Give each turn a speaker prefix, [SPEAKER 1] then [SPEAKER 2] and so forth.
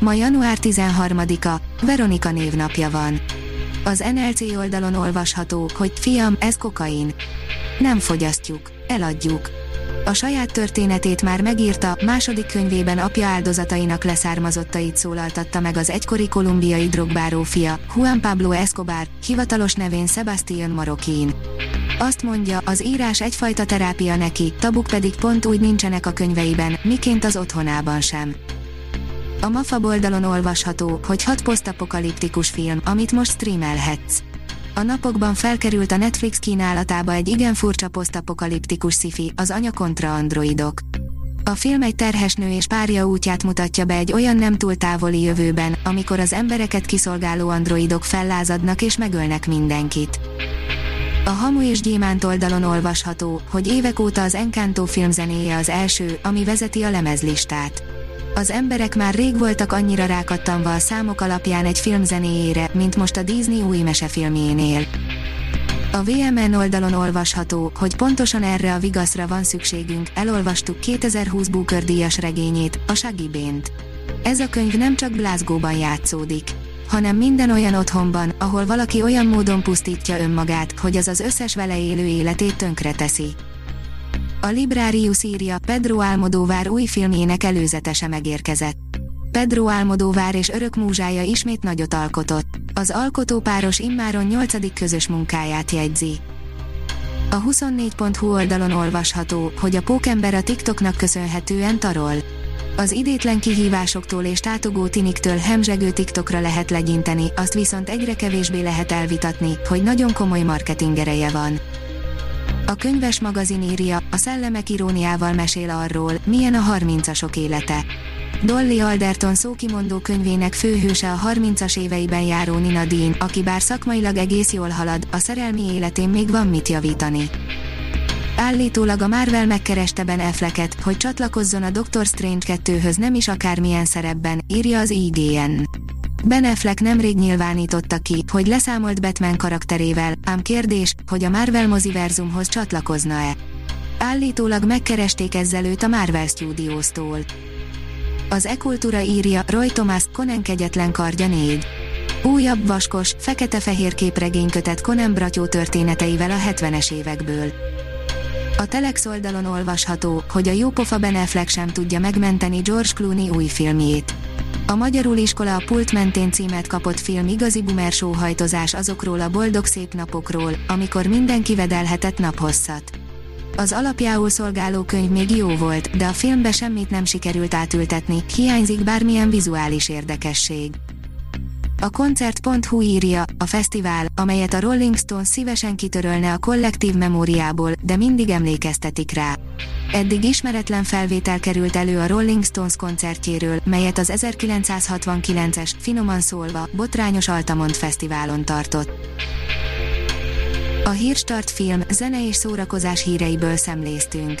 [SPEAKER 1] Ma január 13-a, Veronika névnapja van. Az NLC oldalon olvasható, hogy fiam, ez kokain. Nem fogyasztjuk, eladjuk. A saját történetét már megírta, második könyvében apja áldozatainak leszármazottait szólaltatta meg az egykori kolumbiai drogbáró fia, Juan Pablo Escobar, hivatalos nevén Sebastian Marokin. Azt mondja, az írás egyfajta terápia neki, tabuk pedig pont úgy nincsenek a könyveiben, miként az otthonában sem. A MAFA oldalon olvasható, hogy hat posztapokaliptikus film, amit most streamelhetsz. A napokban felkerült a Netflix kínálatába egy igen furcsa posztapokaliptikus sci az anya kontra androidok. A film egy terhes nő és párja útját mutatja be egy olyan nem túl távoli jövőben, amikor az embereket kiszolgáló androidok fellázadnak és megölnek mindenkit. A Hamu és Gyémánt oldalon olvasható, hogy évek óta az Encanto filmzenéje az első, ami vezeti a lemezlistát. Az emberek már rég voltak annyira rákattanva a számok alapján egy film zenéjére, mint most a Disney új mesefilmjénél. A VMN oldalon olvasható, hogy pontosan erre a vigaszra van szükségünk, elolvastuk 2020 Booker díjas regényét, a Shaggy Bane-t. Ez a könyv nem csak Glasgow-ban játszódik, hanem minden olyan otthonban, ahol valaki olyan módon pusztítja önmagát, hogy az az összes vele élő életét tönkre teszi. A Librarius írja, Pedro Almodóvár új filmjének előzetese megérkezett. Pedro Almodóvár és örök múzsája ismét nagyot alkotott. Az alkotópáros immáron nyolcadik közös munkáját jegyzi. A 24.hu oldalon olvasható, hogy a pókember a TikToknak köszönhetően tarol. Az idétlen kihívásoktól és tátogó tiniktől hemzsegő TikTokra lehet legyinteni, azt viszont egyre kevésbé lehet elvitatni, hogy nagyon komoly marketingereje van. A könyves magazin írja, a szellemek iróniával mesél arról, milyen a 30-asok élete. Dolly Alderton szókimondó könyvének főhőse a 30-as éveiben járó Nina Dean, aki bár szakmailag egész jól halad, a szerelmi életén még van mit javítani. Állítólag a Marvel megkereste Ben Afflecket, hogy csatlakozzon a Doctor Strange 2-höz nem is akármilyen szerepben, írja az IGN. Ben Affleck nemrég nyilvánította ki, hogy leszámolt Batman karakterével, ám kérdés, hogy a Marvel moziverzumhoz csatlakozna-e. Állítólag megkeresték ezzel őt a Marvel Studios-tól. Az e írja, Roy Thomas, Conan kegyetlen kardja 4. Újabb vaskos, fekete-fehér képregénykötet Conan Bratyó történeteivel a 70-es évekből. A Telex oldalon olvasható, hogy a jópofa Ben Affleck sem tudja megmenteni George Clooney új filmjét. A Magyarul Iskola a pult mentén címet kapott film igazi boomer sóhajtozás azokról a boldog szép napokról, amikor mindenki vedelhetett naphosszat. Az alapjául szolgáló könyv még jó volt, de a filmbe semmit nem sikerült átültetni, hiányzik bármilyen vizuális érdekesség. A koncert.hu írja, a fesztivál, amelyet a Rolling Stones szívesen kitörölne a kollektív memóriából, de mindig emlékeztetik rá. Eddig ismeretlen felvétel került elő a Rolling Stones koncertjéről, melyet az 1969-es, finoman szólva, botrányos Altamont Fesztiválon tartott. A Hírstart film, zene és szórakozás híreiből szemléztünk.